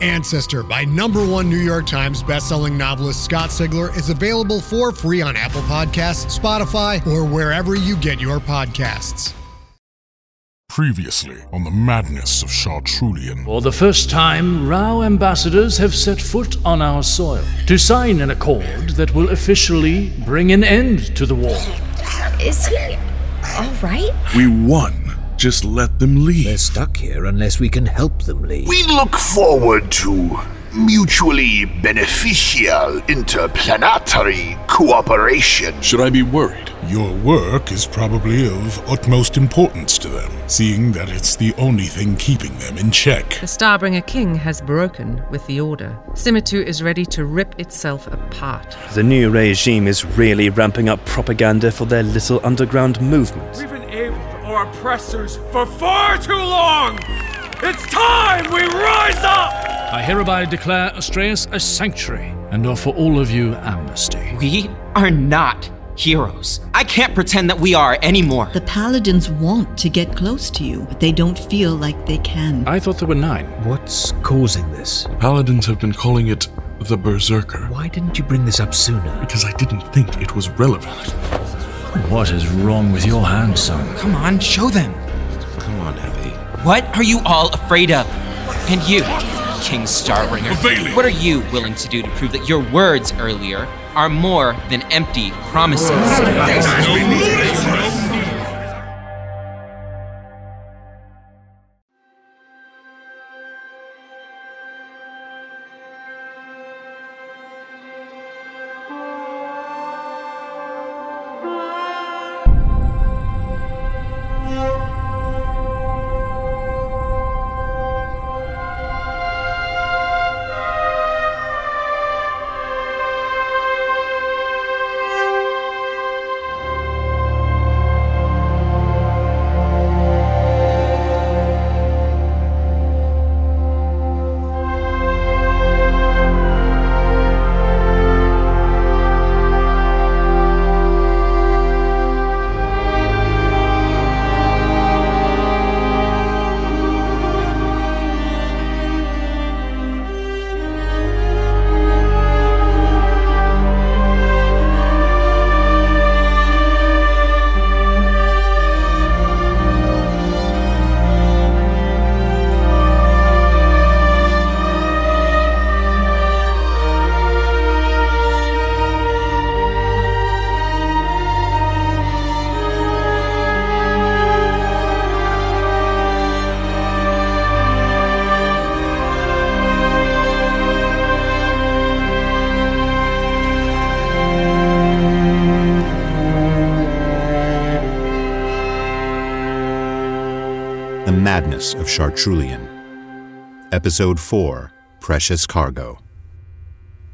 Ancestor by number one New York Times bestselling novelist Scott Sigler is available for free on Apple Podcasts, Spotify, or wherever you get your podcasts. Previously on the madness of Chartrulean. For the first time, Rau ambassadors have set foot on our soil to sign an accord that will officially bring an end to the war. Is he all right? We won. Just let them leave. They're stuck here unless we can help them leave. We look forward to mutually beneficial interplanetary cooperation. Should I be worried? Your work is probably of utmost importance to them, seeing that it's the only thing keeping them in check. The Starbringer King has broken with the Order. Simitu is ready to rip itself apart. The new regime is really ramping up propaganda for their little underground movement. We've enabled our oppressors for far too long! It's time we rise up! I hereby declare Astraeus a sanctuary and offer all of you amnesty. We are not heroes. I can't pretend that we are anymore. The paladins want to get close to you, but they don't feel like they can. I thought there were nine. What's causing this? Paladins have been calling it the Berserker. Why didn't you bring this up sooner? Because I didn't think it was relevant. What is wrong with your hand, son? Come on, show them. Come on, Heavy. What are you all afraid of? And you, King Starbringer, Havelion. what are you willing to do to prove that your words earlier are more than empty promises? Chartrulean. Episode 4 Precious Cargo.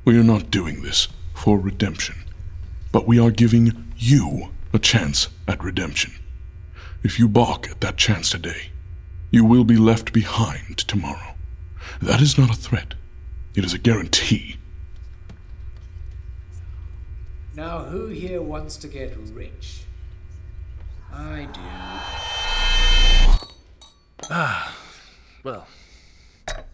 We are not doing this for redemption, but we are giving you a chance at redemption. If you balk at that chance today, you will be left behind tomorrow. That is not a threat, it is a guarantee. Now, who here wants to get rich? I do. Ah, well,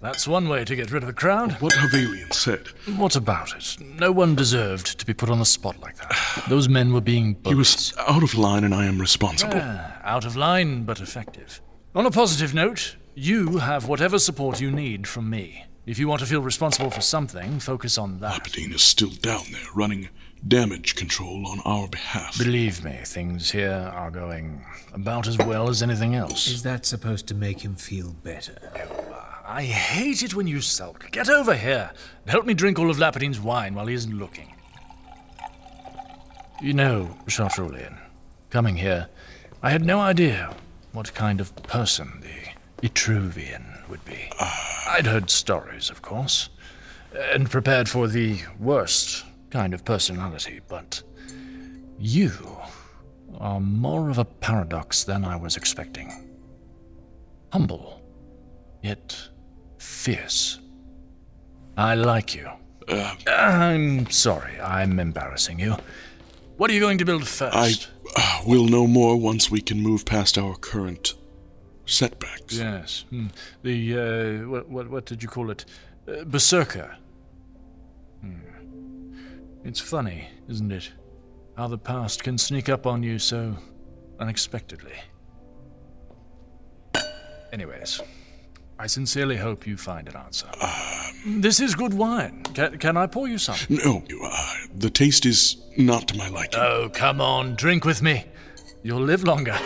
that's one way to get rid of a crowd. What Havelion said. What about it? No one deserved to be put on the spot like that. Those men were being He was out of line and I am responsible. Ah, out of line, but effective. On a positive note, you have whatever support you need from me. If you want to feel responsible for something, focus on that. Lapadine is still down there running damage control on our behalf. Believe me, things here are going about as well as anything else. Is that supposed to make him feel better? Oh, uh, I hate it when you sulk. Get over here and help me drink all of Lapadine's wine while he isn't looking. You know, Chartrulean, coming here, I had no idea what kind of person the Etruvian would be. Ah. I'd heard stories, of course, and prepared for the worst kind of personality, but You are more of a paradox than I was expecting. Humble, yet fierce. I like you. Uh, I'm sorry, I'm embarrassing you. What are you going to build first? I uh, will know more once we can move past our current setbacks. Yes. hmm. The, uh, what, what, what did you call it? Uh, Berserker. Hmm. It's funny, isn't it? How the past can sneak up on you so unexpectedly. Anyways, I sincerely hope you find an answer. this is good wine. Can, can I pour you some? No, you, uh, the taste is not to my liking. Oh, come on, drink with me. You'll live longer.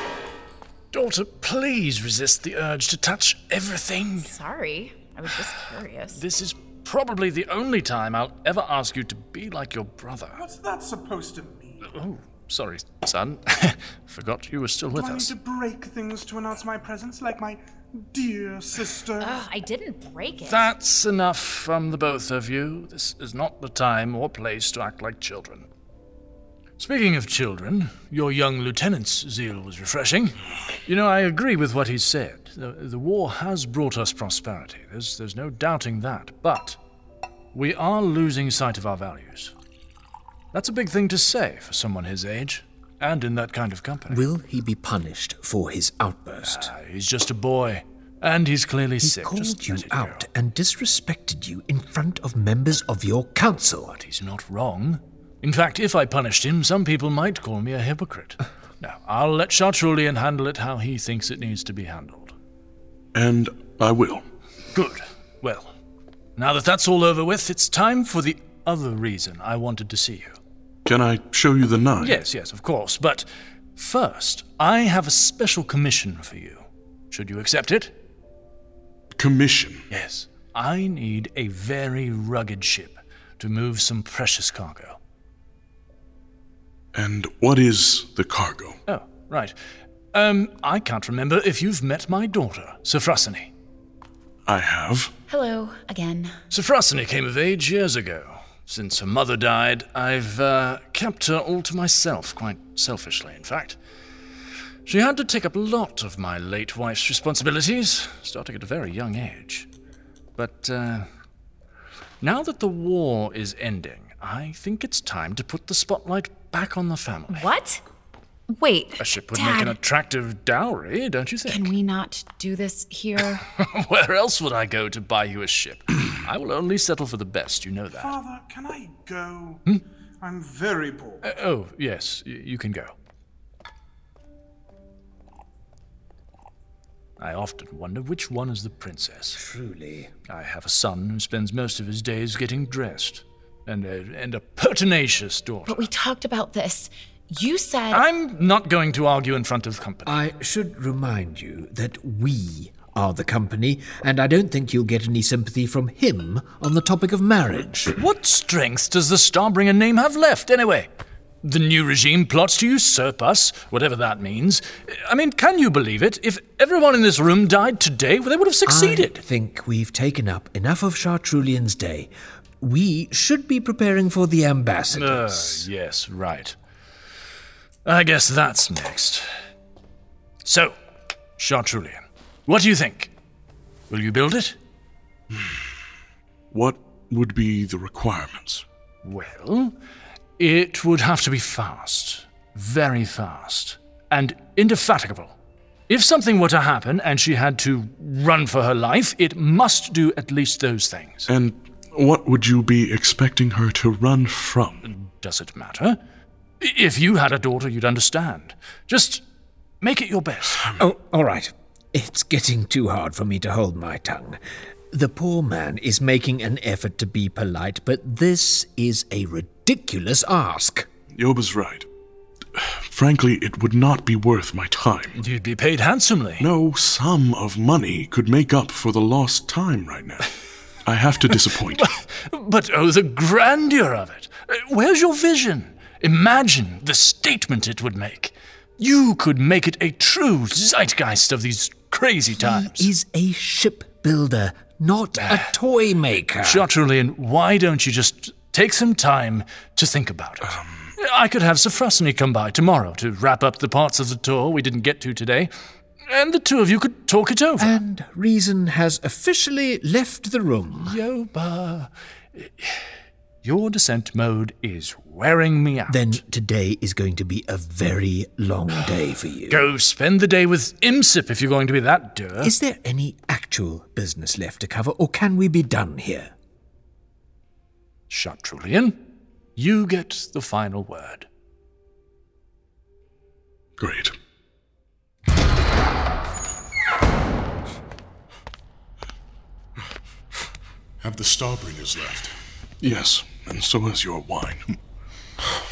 Daughter, please resist the urge to touch everything. Sorry, I was just curious. This is probably the only time I'll ever ask you to be like your brother. What's that supposed to mean? Oh, sorry, son. Forgot you were still with Do I us. need to break things to announce my presence like my dear sister? Ugh, I didn't break it. That's enough from the both of you. This is not the time or place to act like children. Speaking of children, your young lieutenant's zeal was refreshing. You know, I agree with what he said. The, the war has brought us prosperity. There's, there's no doubting that. But we are losing sight of our values. That's a big thing to say for someone his age, and in that kind of company. Will he be punished for his outburst? Ah, he's just a boy, and he's clearly he sick. He called Just you it go. out and disrespected you in front of members of your council. But he's not wrong. In fact, if I punished him, some people might call me a hypocrite. Now, I'll let Chartrulean handle it how he thinks it needs to be handled. And I will. Good. Well, now that that's all over with, it's time for the other reason I wanted to see you. Can I show you the knife? Yes, yes, of course. But first, I have a special commission for you. Should you accept it? Commission. Yes. I need a very rugged ship to move some precious cargo. And what is the cargo? Oh, right. Um, I can't remember if you've met my daughter, Sophrosyne. I have. Hello, again. Sophrosyne came of age years ago. Since her mother died, I've uh, kept her all to myself, quite selfishly, in fact. She had to take up a lot of my late wife's responsibilities, starting at a very young age. But uh, now that the war is ending, I think it's time to put the spotlight back on the family. What? Wait. A ship would Dad, make an attractive dowry, don't you think? Can we not do this here? Where else would I go to buy you a ship? I will only settle for the best, you know that. Father, can I go? Hmm? I'm very bored. Uh, oh, yes, y- you can go. I often wonder which one is the princess. Truly. I have a son who spends most of his days getting dressed, and a, and a pertinacious daughter. but we talked about this. You said. I'm not going to argue in front of the company. I should remind you that we are the company, and I don't think you'll get any sympathy from him on the topic of marriage. What strength does the Starbringer name have left, anyway? The new regime plots to usurp us, whatever that means. I mean, can you believe it? If everyone in this room died today, well, they would have succeeded. I think we've taken up enough of Chartrulean's day. We should be preparing for the Uh, ambassadors. yes, right. I guess that's next. So, Chartrulean, what do you think? Will you build it? Hmm. What would be the requirements? Well, it would have to be fast, very fast, and indefatigable. If something were to happen and she had to run for her life, it must do at least those things. And what would you be expecting her to run from? Does it matter? I- If you had a daughter, you'd understand. Just make it your best. Oh, all right. It's getting too hard for me to hold my tongue. The poor man is making an effort to be polite, but this is a ridiculous ask. Yoba's right. Frankly, it would not be worth my time. You'd be paid handsomely. No sum of money could make up for the lost time right now. I have to disappoint you. But oh, the grandeur of it! Where's your vision? Imagine the statement it would make. You could make it a true zeitgeist of these crazy times. He is a shipbuilder, not a ah. toy maker. Chartrulean, why don't you just take some time to think about it. Um. I could have Sophrosyne come by tomorrow to wrap up the parts of the tour we didn't get to today, and the two of you could talk it over. And Reason has officially left the room. Yoba, your descent mode is wearing me out. Then today is going to be a very long day for you. Go spend the day with Imsip if you're going to be that dur. Is there any actual business left to cover, or can we be done here? Chartrulean, you get the final word. Great. Have the Starbringers left? Yes, and so is your wine.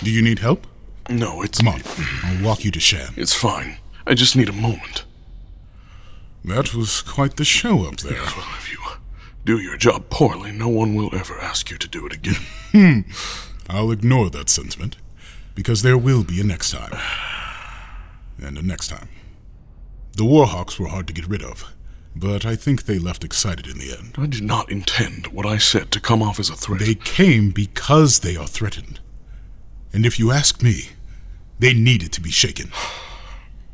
Do you need help? No, it's. Come on, I'll walk you to Sham. It's fine. I just need a moment. That was quite the show up there. Yes, well, if you do your job poorly, no one will ever ask you to do it again. Hmm. I'll ignore that sentiment, because there will be a next time. And a next time. The Warhawks were hard to get rid of, but I think they left excited in the end. I did not intend what I said to come off as a threat. They came because they are threatened. And if you ask me, they needed to be shaken.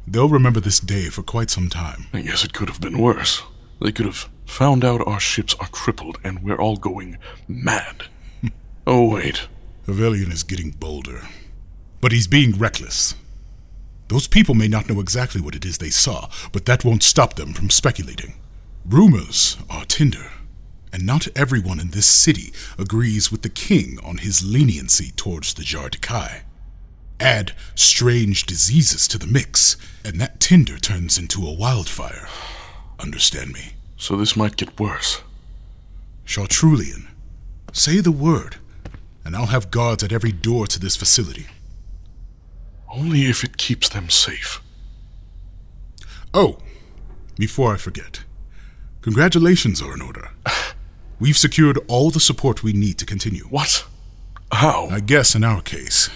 They'll remember this day for quite some time. I guess it could have been worse. They could have found out our ships are crippled and we're all going mad. oh, wait. Havelion is getting bolder. But he's being reckless. Those people may not know exactly what it is they saw, but that won't stop them from speculating. Rumors are tinder, and not everyone in this city agrees with the king on his leniency towards the Jardikai. Add strange diseases to the mix, and that tinder turns into a wildfire. Understand me? So this might get worse. Chartrulean, say the word, and I'll have guards at every door to this facility. Only if it keeps them safe. Oh, before I forget, congratulations are in order. We've secured all the support we need to continue. What? How? I guess in our case,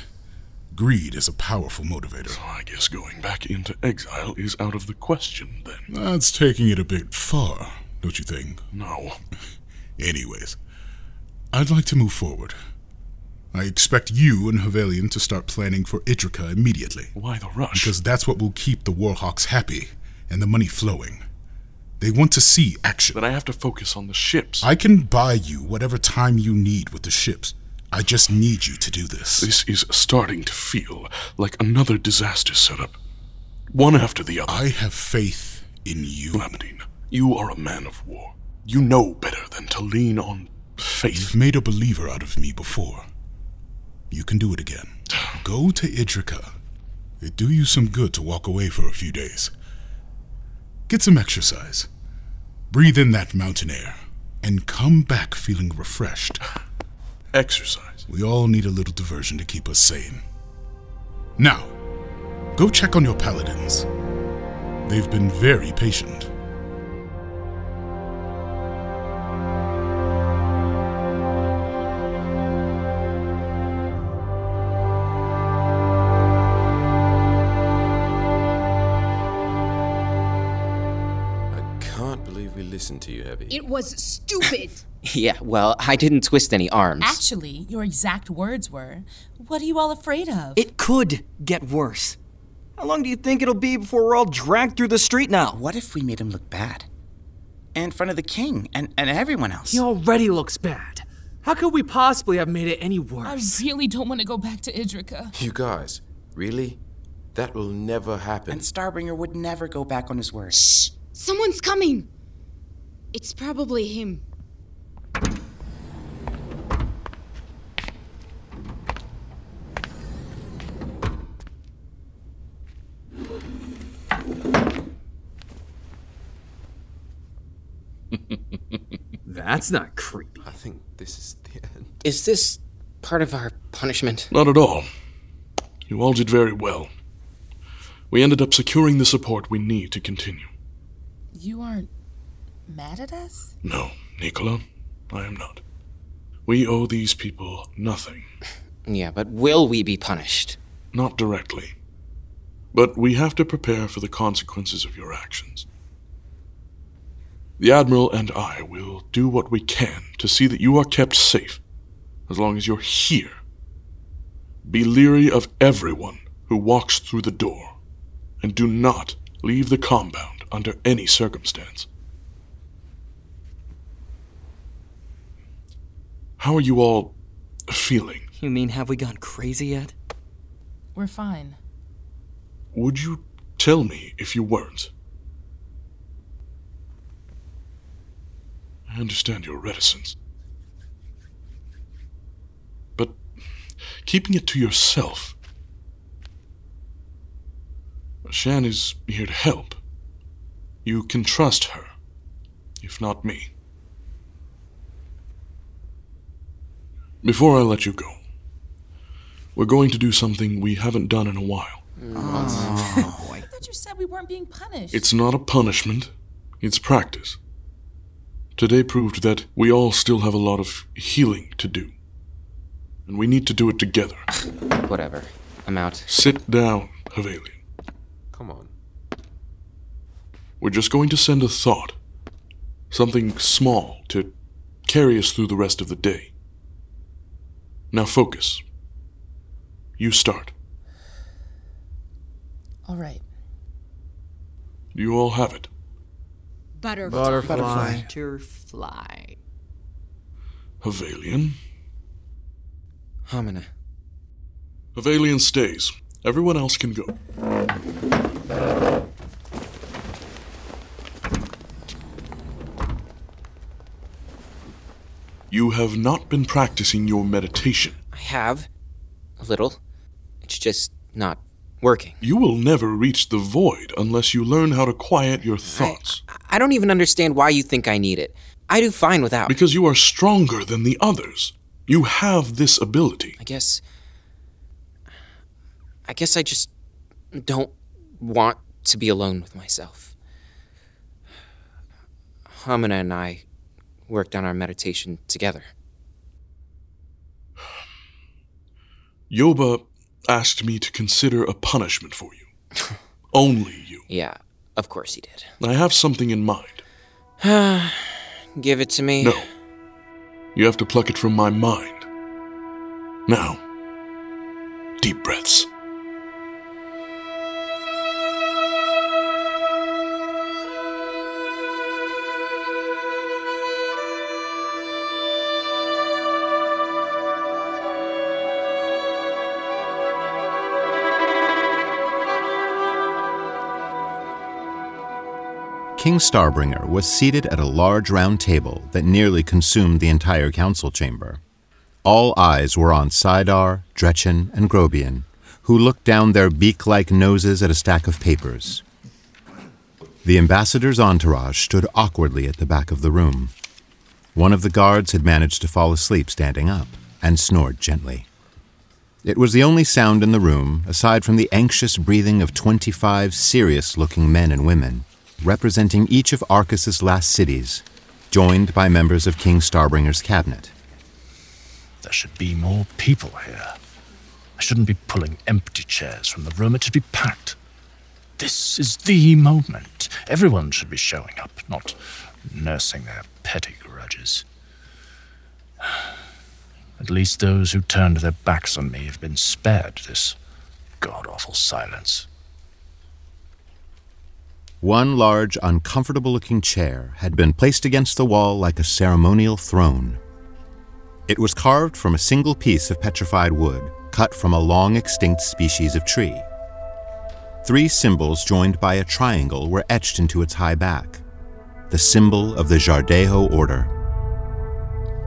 greed is a powerful motivator. So I guess going back into exile is out of the question then. That's taking it a bit far, don't you think? No. Anyways, I'd like to move forward. I expect you and Havelion to start planning for Idrika immediately. Why the rush? Because that's what will keep the Warhawks happy and the money flowing. They want to see action. Then I have to focus on the ships. I can buy you whatever time you need with the ships. I just need you to do this. This is starting to feel like another disaster setup. One after the other. I have faith in you. Lapadine, you are a man of war. You know better than to lean on faith. You've made a believer out of me before. You can do it again. Go to Idrika. It'd do you some good to walk away for a few days. Get some exercise. Breathe in that mountain air. And come back feeling refreshed. Exercise. We all need a little diversion to keep us sane. Now, go check on your paladins. They've been very patient. Heavy. It was stupid. yeah, well, I didn't twist any arms. Actually, your exact words were, What are you all afraid of? It could get worse. How long do you think it'll be before we're all dragged through the street now? What if we made him look bad? In front of the king and, and everyone else. He already looks bad. How could we possibly have made it any worse? I really don't want to go back to Idrika. You guys, really? That will never happen. And Starbringer would never go back on his word. Shh! Someone's coming! It's probably him. That's not creepy. I think this is the end. Is this part of our punishment? Not at all. You all did very well. We ended up securing the support we need to continue. You aren't mad at us? No, Nicola, I am not. We owe these people nothing. Yeah, but will we be punished? Not directly. But we have to prepare for the consequences of your actions. The Admiral and I will do what we can to see that you are kept safe. as long as you're here. Be leery of everyone who walks through the door, and do not leave the compound under any circumstance. How are you all feeling? You mean have we gone crazy yet? We're fine. Would you tell me if you weren't? I understand your reticence. But keeping it to yourself. Shan is here to help. You can trust her, if not me. Before I let you go, we're going to do something we haven't done in a while. Oh. I thought you said we weren't being punished. It's not a punishment, it's practice. Today proved that we all still have a lot of healing to do. And we need to do it together. Whatever. I'm out. Sit down, Havelion. Come on. We're just going to send a thought. Something small to carry us through the rest of the day. Now focus. You start. All right. You all have it? Butterfly. Butterfly. Butterfly. Havelion? Hamina. Havelion stays. Everyone else can go. You have not been practicing your meditation. I have. A little. It's just not working. You will never reach the void unless you learn how to quiet your thoughts. I don't even understand why you think I need it. I do fine without. Because you are stronger than the others. You have this ability. I guess. I guess I just don't want to be alone with myself. Hamina and I worked on our meditation together. Yoba asked me to consider a punishment for you. Only you. Yeah, of course he did. I have something in mind. Give it to me. No. You have to pluck it from my mind. Now, deep breaths. King Starbringer was seated at a large round table that nearly consumed the entire council chamber. All eyes were on Sidar, Dretchen, and Grobian, who looked down their beak like noses at a stack of papers. The ambassador's entourage stood awkwardly at the back of the room. One of the guards had managed to fall asleep standing up and snored gently. It was the only sound in the room, aside from the anxious breathing of 25 serious looking men and women, representing each of Arcus's last cities, joined by members of King Starbringer's cabinet. There should be more people here. I shouldn't be pulling empty chairs from the room. It should be packed. This is the moment. Everyone should be showing up, not nursing their petty grudges. At least those who turned their backs on me have been spared this god awful silence. One large, uncomfortable looking chair had been placed against the wall like a ceremonial throne. It was carved from a single piece of petrified wood, cut from a long extinct species of tree. Three symbols joined by a triangle were etched into its high back the symbol of the Jardejo order.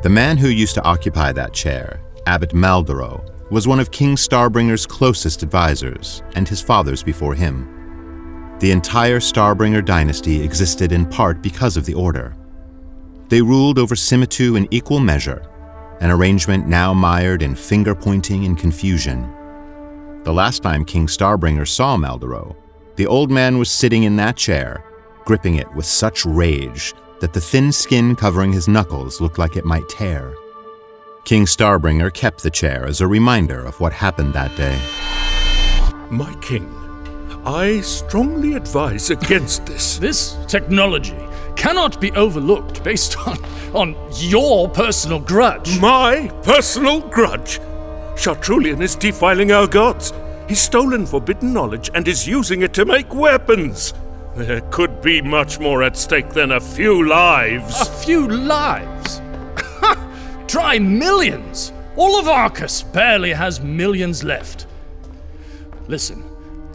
The man who used to occupy that chair, Abbot Maldoro, was one of King Starbringer's closest advisors, and his father's before him. The entire Starbringer dynasty existed in part because of the Order. They ruled over Simitu in equal measure, an arrangement now mired in finger pointing and confusion. The last time King Starbringer saw Maldoro, the old man was sitting in that chair, gripping it with such rage that the thin skin covering his knuckles looked like it might tear. King Starbringer kept the chair as a reminder of what happened that day. My king, I strongly advise against this. This technology cannot be overlooked based on, on your personal grudge. My personal grudge? Chartrulean is defiling our gods. He's stolen forbidden knowledge and is using it to make weapons. There could be much more at stake than a few lives. A few lives? Try millions! All of Arcus barely has millions left. Listen,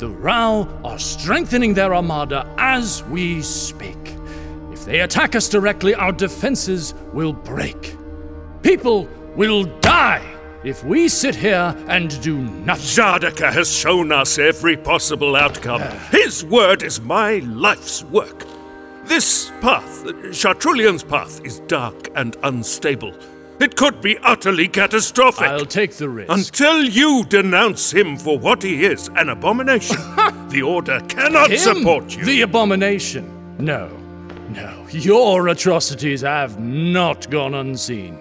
the Rau are strengthening their armada as we speak. If they attack us directly, our defenses will break. People will die if we sit here and do nothing. Jadaka has shown us every possible outcome. His word is my life's work. This path, Chartrulean's path, is dark and unstable. It could be utterly catastrophic. I'll take the risk. Until you denounce him for what he is an abomination, the Order cannot Him, support you. The abomination. No, no. Your atrocities have not gone unseen.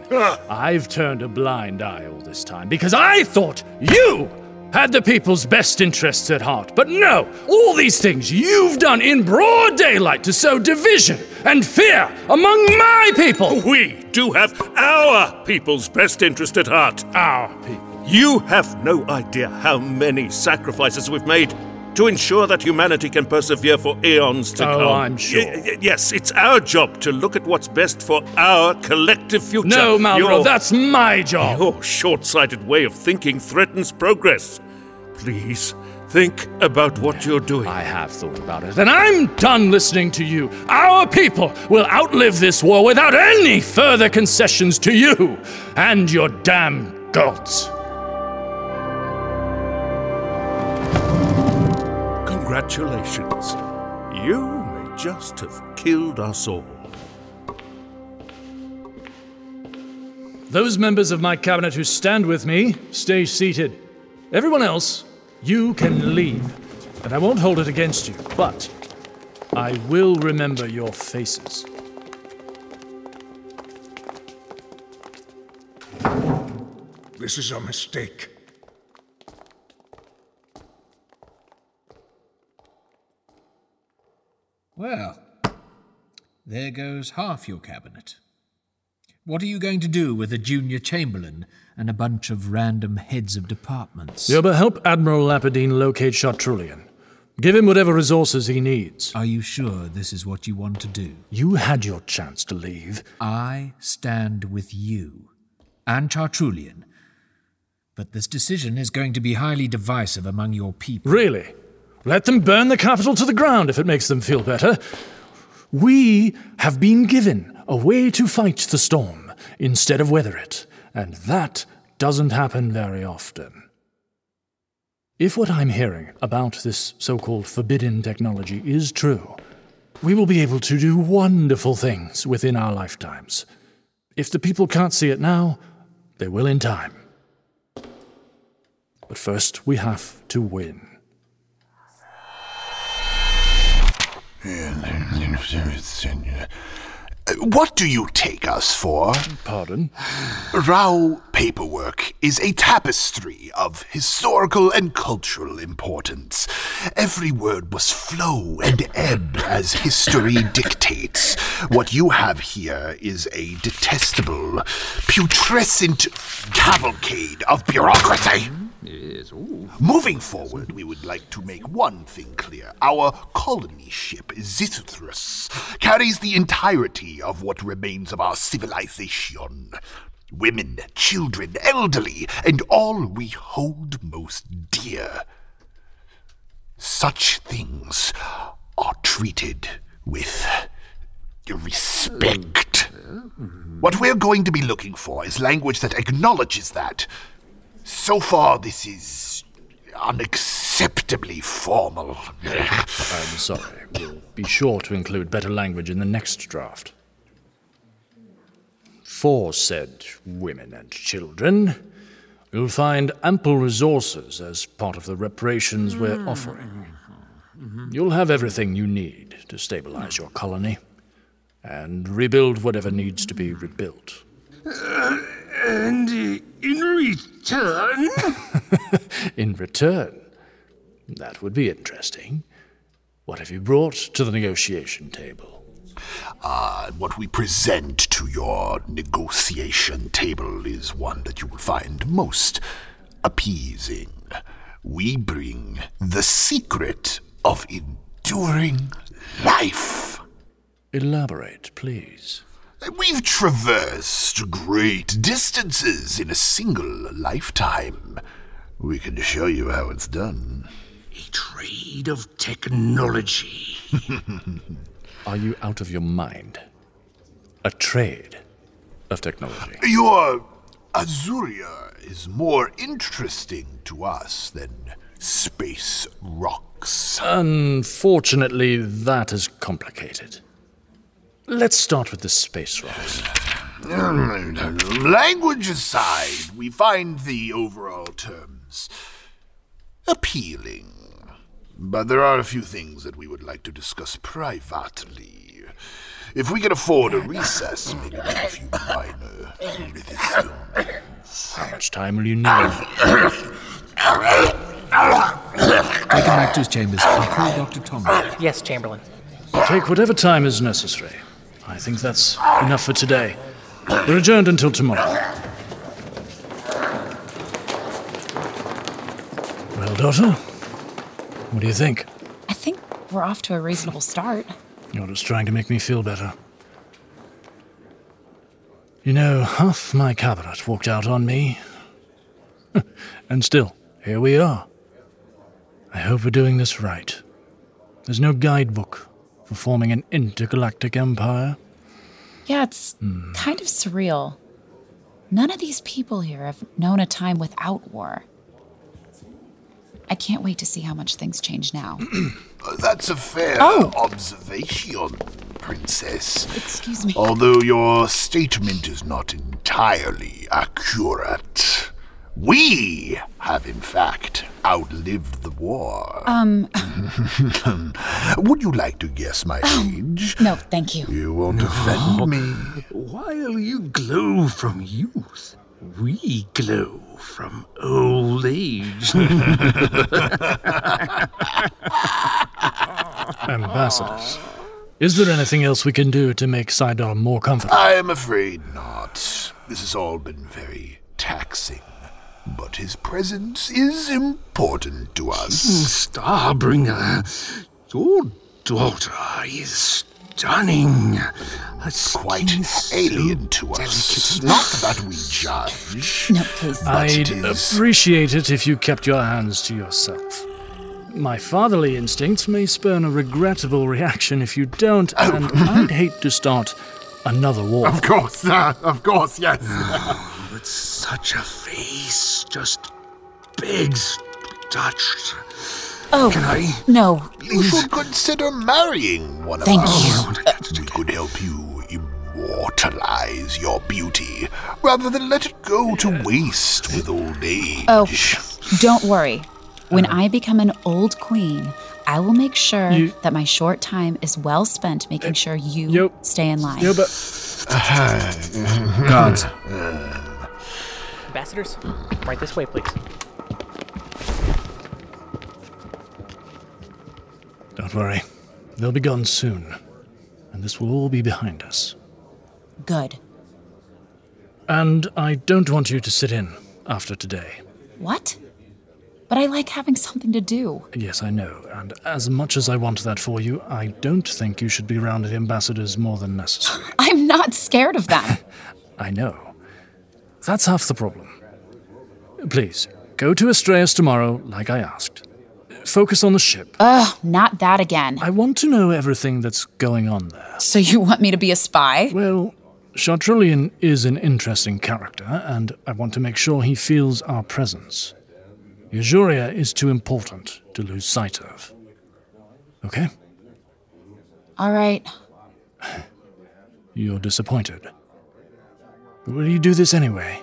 I've turned a blind eye all this time because I thought you had the people's best interests at heart. But no, all these things you've done in broad daylight to sow division and fear among my people. We do have our people's best interest at heart. Our people. You have no idea how many sacrifices we've made to ensure that humanity can persevere for eons to Oh, come. I'm sure. Y- y- yes, it's our job to look at what's best for our collective future. No, Malro, Your- that's my job. Your short sighted way of thinking threatens progress. Please, think about what you're doing. I have thought about it, and I'm done listening to you. Our people will outlive this war without any further concessions to you and your damn gods. Congratulations. You may just have killed us all. Those members of my cabinet who stand with me, stay seated. Everyone else, you can leave. And I won't hold it against you, but I will remember your faces. This is a mistake. Well, there goes half your cabinet. What are you going to do with a junior chamberlain and a bunch of random heads of departments? Yoba, help Admiral Lapadine locate Chartrulean. Give him whatever resources he needs. Are you sure this is what you want to do? You had your chance to leave. I stand with you and Chartrulean. But this decision is going to be highly divisive among your people. Really? Let them burn the capital to the ground if it makes them feel better. We have been given a way to fight the storm instead of weather it, and that doesn't happen very often. If what I'm hearing about this so called forbidden technology is true, we will be able to do wonderful things within our lifetimes. If the people can't see it now, they will in time. But first, we have to win. What do you take us for? Pardon? Rau paperwork is a tapestry of historical and cultural importance. Every word must flow and ebb as history dictates. What you have here is a detestable, putrescent cavalcade of bureaucracy. Moving forward, we would like to make one thing clear. Our colony ship, Zithuthrus, carries the entirety of what remains of our civilization. Women, children, elderly, and all we hold most dear. Such things are treated with respect. What we're going to be looking for is language that acknowledges that. So far, this is unacceptably formal. I'm sorry. We'll be sure to include better language in the next draft. For said women and children, you'll find ample resources as part of the reparations we're hmm. offering. You'll have everything you need to stabilize your colony and rebuild whatever needs to be rebuilt. And in return? In return, that would be interesting. What have you brought to the negotiation table? Uh, what we present to your negotiation table is one that you will find most appeasing. We bring the secret of enduring life. Elaborate, please. We've traversed great distances in a single lifetime. We can show you how it's done. A trade of technology. Are you out of your mind? A trade of technology. Your Azuria is more interesting to us than space rocks. Unfortunately, that is complicated. Let's start with the space rocks. Language aside, we find the overall terms appealing. But there are a few things that we would like to discuss privately. If we can afford a recess, maybe make a few minor revisions. How much time will you need? Take him back to his chambers and call Dr. Tomlin. Yes, Chamberlain. Take whatever time is necessary. I think that's enough for today. We're adjourned until tomorrow. Well, daughter, what do you think? I think we're off to a reasonable start. You're just trying to make me feel better. You know, half my cabinet walked out on me. and still, here we are. I hope we're doing this right. There's no guidebook for forming an intergalactic empire. Yeah, it's hmm. kind of surreal. None of these people here have known a time without war. I can't wait to see how much things change now. Oh, that's a fair Oh. observation, Princess. Excuse me. Although your statement is not entirely accurate. We have, in fact, outlived the war. Um, Would you like to guess my age? no, thank you. You won't offend me. While you glow from youth, we glow from old age. Ambassadors. Is there anything else we can do to make Sidar more comfortable? I am afraid not. This has all been very taxing. But his presence is important to us. Hmm, Starbringer, your daughter is stunning. It's Quite alien to us. Not that we judge. No, please. I'd it is- appreciate it if you kept your hands to yourself. My fatherly instincts may spurn a regrettable reaction if you don't, oh. and I'd hate to start another war. Of course, sir. Of course, yes. but such a face just begs to be touched. Oh, Can I? no. You should consider marrying one of us. Thank you. We could help you immortalize your beauty rather than let it go to waste with old age. Oh, don't worry. When uh-huh. I become an old queen, I will make sure You- that my short time is well spent making uh, sure you stay in line. Yeah, but uh-huh. Guards. Uh, Ambassadors, right this way, please. Don't worry. They'll be gone soon. And this will all be behind us. Good. And I don't want you to sit in after today. What? But I like having something to do. Yes, I know. And as much as I want that for you, I don't think you should be around the ambassadors more than necessary. I'm not scared of them. I know. That's half the problem. Please, go to Astraeus tomorrow, like I asked. Focus on the ship. Ugh, not that again. I want to know everything that's going on there. So you want me to be a spy? Well, Chartrulean is an interesting character, and I want to make sure he feels our presence. Usuria is too important to lose sight of. Okay? All right. You're disappointed. But will you do this anyway?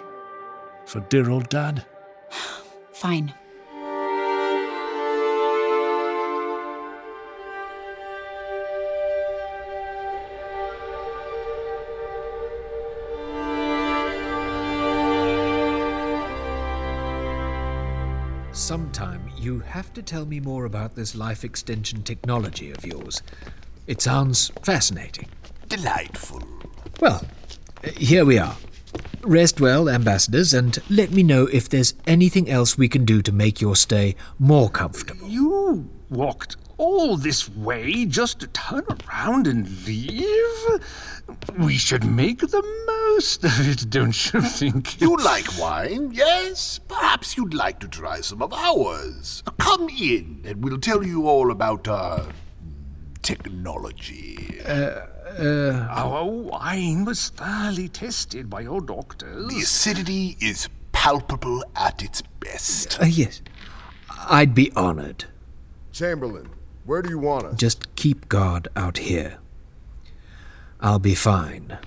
For dear old dad? Fine. Sometime you have to tell me more about this life extension technology of yours. It sounds fascinating. Delightful. Well, here we are. Rest well, ambassadors, and let me know if there's anything else we can do to make your stay more comfortable. You walked all this way just to turn around and leave? We should make the most of it, don't you think? You like wine, yes? Perhaps you'd like to try some of ours. Come in, and we'll tell you all about our technology. Uh, uh, Our wine was thoroughly tested by your doctors. The acidity is palpable at its best. uh, yes. I'd be honored. Chamberlain, where do you want us? Just keep guard out here. I'll be fine.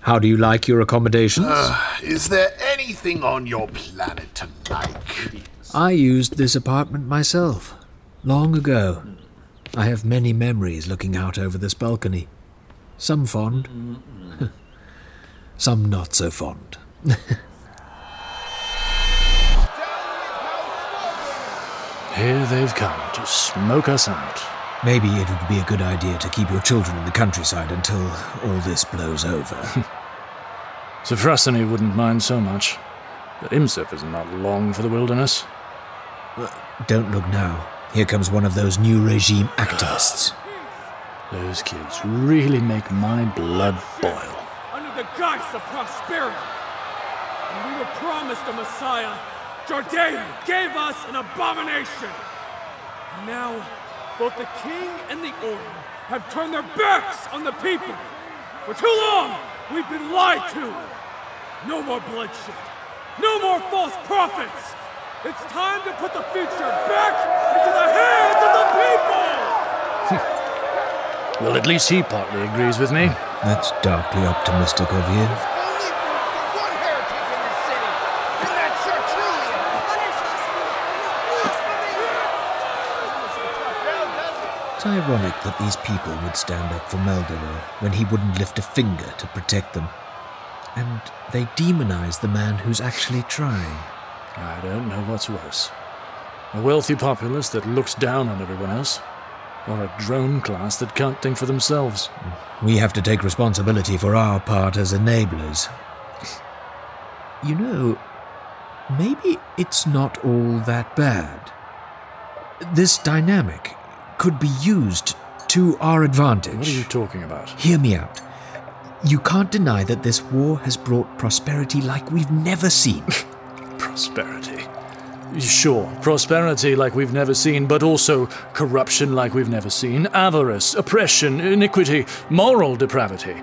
How do you like your accommodations? Uh, is there anything on your planet to like? I used this apartment myself, long ago. I have many memories looking out over this balcony. Some fond, some not so fond. Here they've come to smoke us out. Maybe it would be a good idea to keep your children in the countryside until all this blows over. Sophrosyne wouldn't mind so much, but Imsip is not long for the wilderness. Don't look now. Here comes one of those new regime activists. Those kids really make my blood boil. Under the guise of prosperity. When we were promised a Messiah, Jordea gave us an abomination. Now, both the king and the order have turned their backs on the people. For too long, we've been lied to. No more bloodshed. No more false prophets. It's time to put the future back into the hands of the people. Well, at least he partly agrees with me. That's darkly optimistic of you. It's ironic that these people would stand up for Maldoror when he wouldn't lift a finger to protect them. And they demonize the man who's actually trying. I don't know what's worse. A wealthy populace that looks down on everyone else, or a drone class that can't think for themselves. We have to take responsibility for our part as enablers. You know, maybe it's not all that bad. This dynamic could be used to our advantage. What are you talking about? Hear me out. You can't deny that this war has brought prosperity like we've never seen. prosperity. Sure, prosperity like we've never seen, but also corruption like we've never seen, avarice, oppression, iniquity, moral depravity.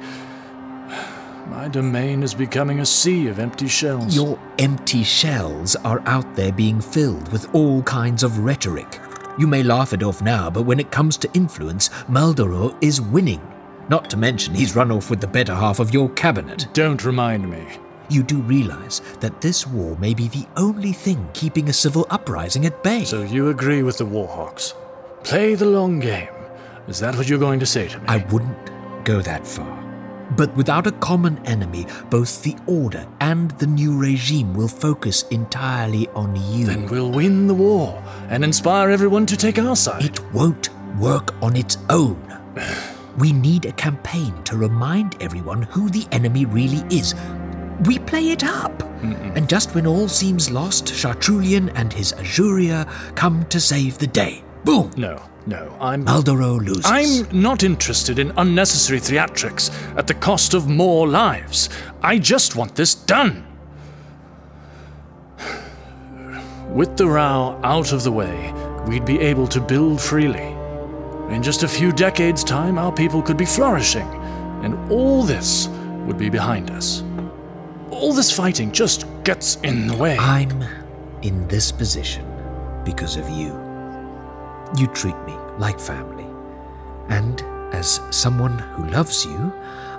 My domain is becoming a sea of empty shells. Your empty shells are out there being filled with all kinds of rhetoric. You may laugh it off now, but when it comes to influence, Maldoror is winning. Not to mention, he's run off with the better half of your cabinet. Don't remind me. You do realize that this war may be the only thing keeping a civil uprising at bay. So you agree with the Warhawks? Play the long game. Is that what you're going to say to me? I wouldn't go that far. But without a common enemy, both the Order and the new regime will focus entirely on you. Then we'll win the war and inspire everyone to take our side. It won't work on its own. We need a campaign to remind everyone who the enemy really is. We play it up. Mm-mm. And just when all seems lost, Chartrulean and his Azuria come to save the day. Boom! No, no, I'm. Maldoror loses. I'm not interested in unnecessary theatrics at the cost of more lives. I just want this done. With the Rau out of the way, we'd be able to build freely. In just a few decades' time, our people could be flourishing, and all this would be behind us. All this fighting just gets in the way. I'm in this position because of you. You treat me like family. And as someone who loves you,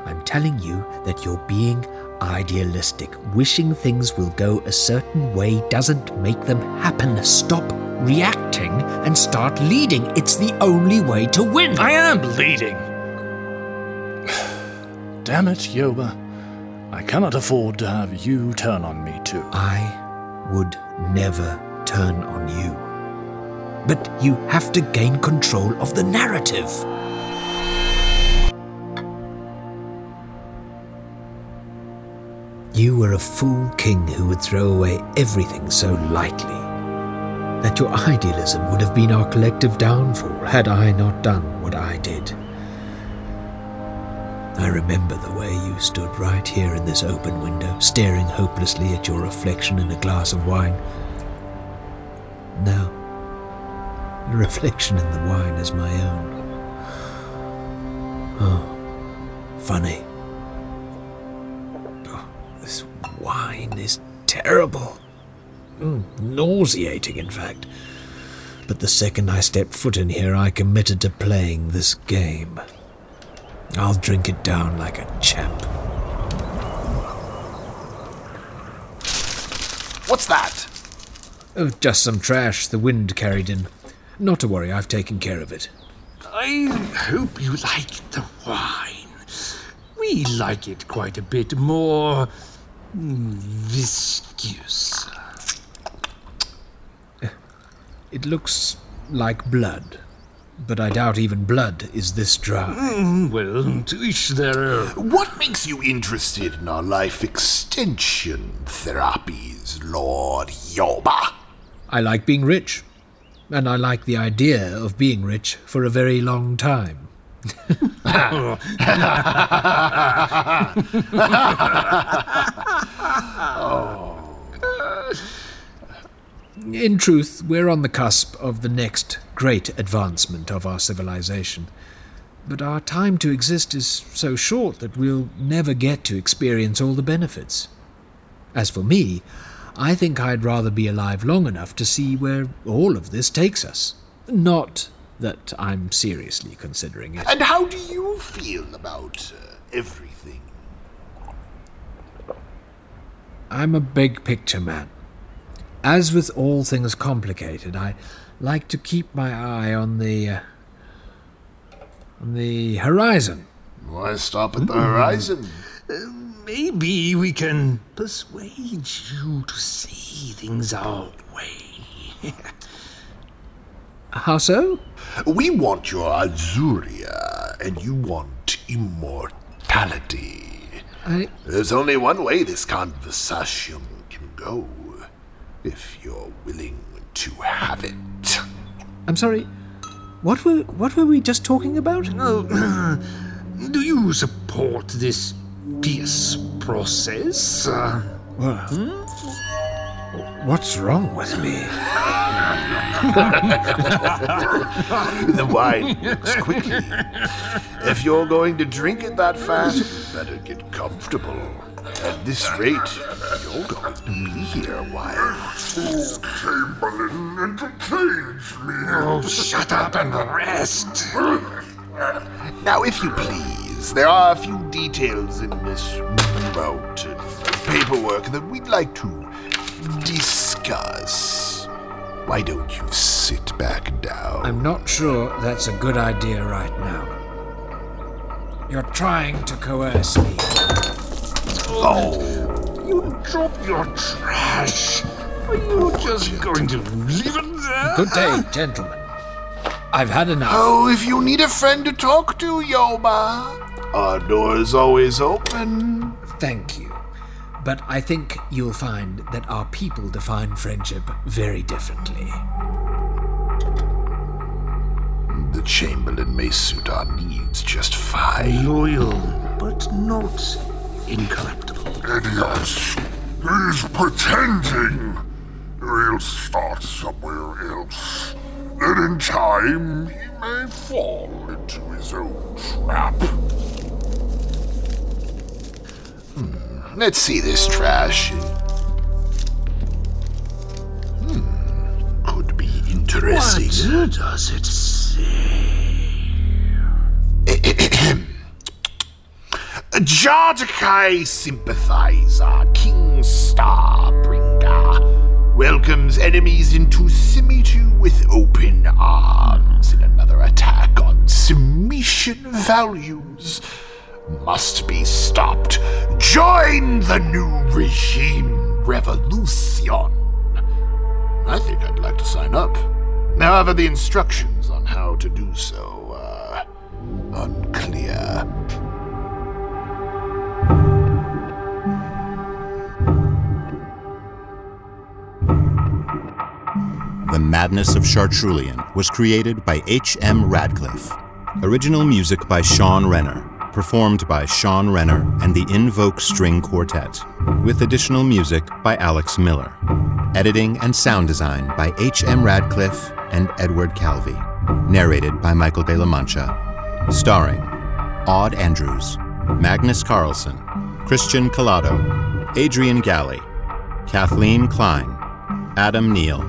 I'm telling you that you're being idealistic. Wishing things will go a certain way doesn't make them happen. Stop reacting and start leading. It's the only way to win. I am leading. Damn it, Yoba. I cannot afford to have you turn on me too. I would never turn on you. but you have to gain control of the narrative. You were a fool king who would throw away everything so lightly. That your idealism would have been our collective downfall had I not done what I did. I remember the way you stood right here in this open window, staring hopelessly at your reflection in a glass of wine. Now, the reflection in the wine is my own. Oh, funny. Oh, this wine is terrible. Mm, nauseating, in fact. But the second I stepped foot in here, I committed to playing this game. I'll drink it down like a champ. What's that? Oh, just some trash the wind carried in. Not to worry, I've taken care of it. I hope you like the wine. We like it quite a bit more viscous. It looks like blood, but I doubt even blood is this dry. Mm, well, to each their own. What makes you interested in our life extension therapies, Lord Yoba? I like being rich, and I like the idea of being rich for a very long time. In truth, we're on the cusp of the next great advancement of our civilization. But our time to exist is so short that we'll never get to experience all the benefits. As for me, I think I'd rather be alive long enough to see where all of this takes us. Not that I'm seriously considering it. And how do you feel about uh, everything? I'm a big picture man. As with all things complicated, I like to keep my eye on the uh, on the horizon. Why stop at the horizon? Maybe we can persuade you to see things our way. How so? We want your Azuria, and you want immortality. I. There's only one way this conversation can go, if you're willing to have it. I'm sorry. What were what were we just talking about? Oh, do you support this peace process? Uh, hmm? What's wrong with me? the wine works quickly. If you're going to drink it that fast, you better get comfortable. At this rate, you're going to be here a while. Chamberlain entertains me. Oh, shut up and rest. Now, if you please, there are a few details in this mountain paperwork that we'd like to discuss. Why don't you sit back down? I'm not sure that's a good idea right now. You're trying to coerce me. Oh, you drop your trash. Are you just going to leave it there? Good day, gentlemen. I've had enough. Oh, if you need a friend to talk to, Yoba, our door is always open. Thank you. But I think you'll find that our people define friendship very differently. The Chamberlain may suit our needs just fine. Loyal, but not incorruptible. Idiot! He's pretending! He'll start somewhere else. Then in time, he may fall into his own trap. Hmm. Let's see this trash. Hmm. Could be interesting. What does it say? Jardakai sympathizer, King Starbringer, welcomes enemies into Simitu with open arms in another attack on Semitian values. Must be stopped. Join the new regime revolution. I think I'd like to sign up. However, the instructions on how to do so are unclear. The Madness of Chartrulean was created by H.M. Radcliff. Original music by Sean Renner, performed by Sean Renner and the Invoke String Quartet, with additional music by Alex Miller. Editing and sound design by H.M. Radcliff and Edward Calvey. Narrated by Michael de la Mancha. Starring Aud Andrews, Magnus Carlson, Christian Collado, Adrian Galley, Kathleen Klein, Adam Neal,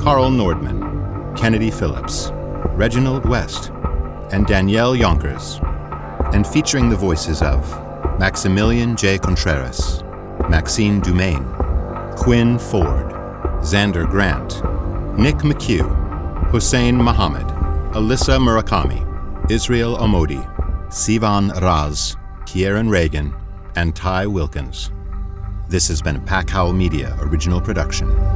Carl Nordman, Kennedy Phillips, Reginald West, and Danielle Yonkers, and featuring the voices of Maximilian J. Contreras, Maxine Dumain, Quinn Ford, Xander Grant, Nick McHugh, Hussein Muhammad, Alyssa Murakami, Israel Omodi, Sivan Raz, Kieran Reagan, and Ty Wilkins. This has been a Packhowl Media original production.